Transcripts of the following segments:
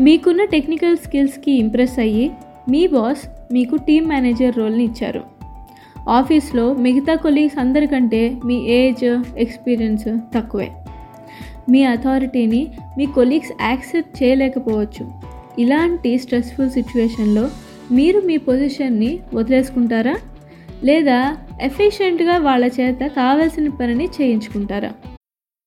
మీకున్న టెక్నికల్ స్కిల్స్కి ఇంప్రెస్ అయ్యి మీ బాస్ మీకు టీమ్ మేనేజర్ రోల్ని ఇచ్చారు. ఆఫీస్లో మిగతా కొలీగ్స్ అందరికంటే మీ ఏజ్ ఎక్స్పీరియన్స్ తక్కువే. మీ అథారిటీని మీ కొలీగ్స్ యాక్సెప్ట్ చేయలేకపోవచ్చు. ఇలాంటి స్ట్రెస్ఫుల్ సిచ్యువేషన్లో మీరు మీ పొజిషన్ని వదిలేసుకుంటారా? లేదా ఎఫిషియెంట్గా వాళ్ళ చేత కావాల్సిన పనిని చేయించుకుంటారా?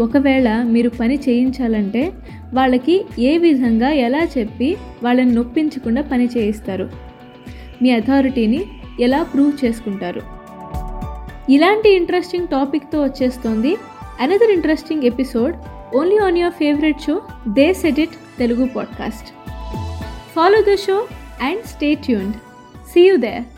ఒకవేళ మీరు పని చేయించాలంటే వాళ్ళకి ఏ విధంగా ఎలా చెప్పి వాళ్ళని నొప్పించకుండా పని చేయిస్తారు? మీ అథారిటీని ఎలా ప్రూవ్ చేసుకుంటారు? ఇలాంటి ఇంట్రెస్టింగ్ టాపిక్తో వచ్చేస్తోంది another interesting episode only on your favourite show they set it Telugu podcast follow the show and stay tuned see you there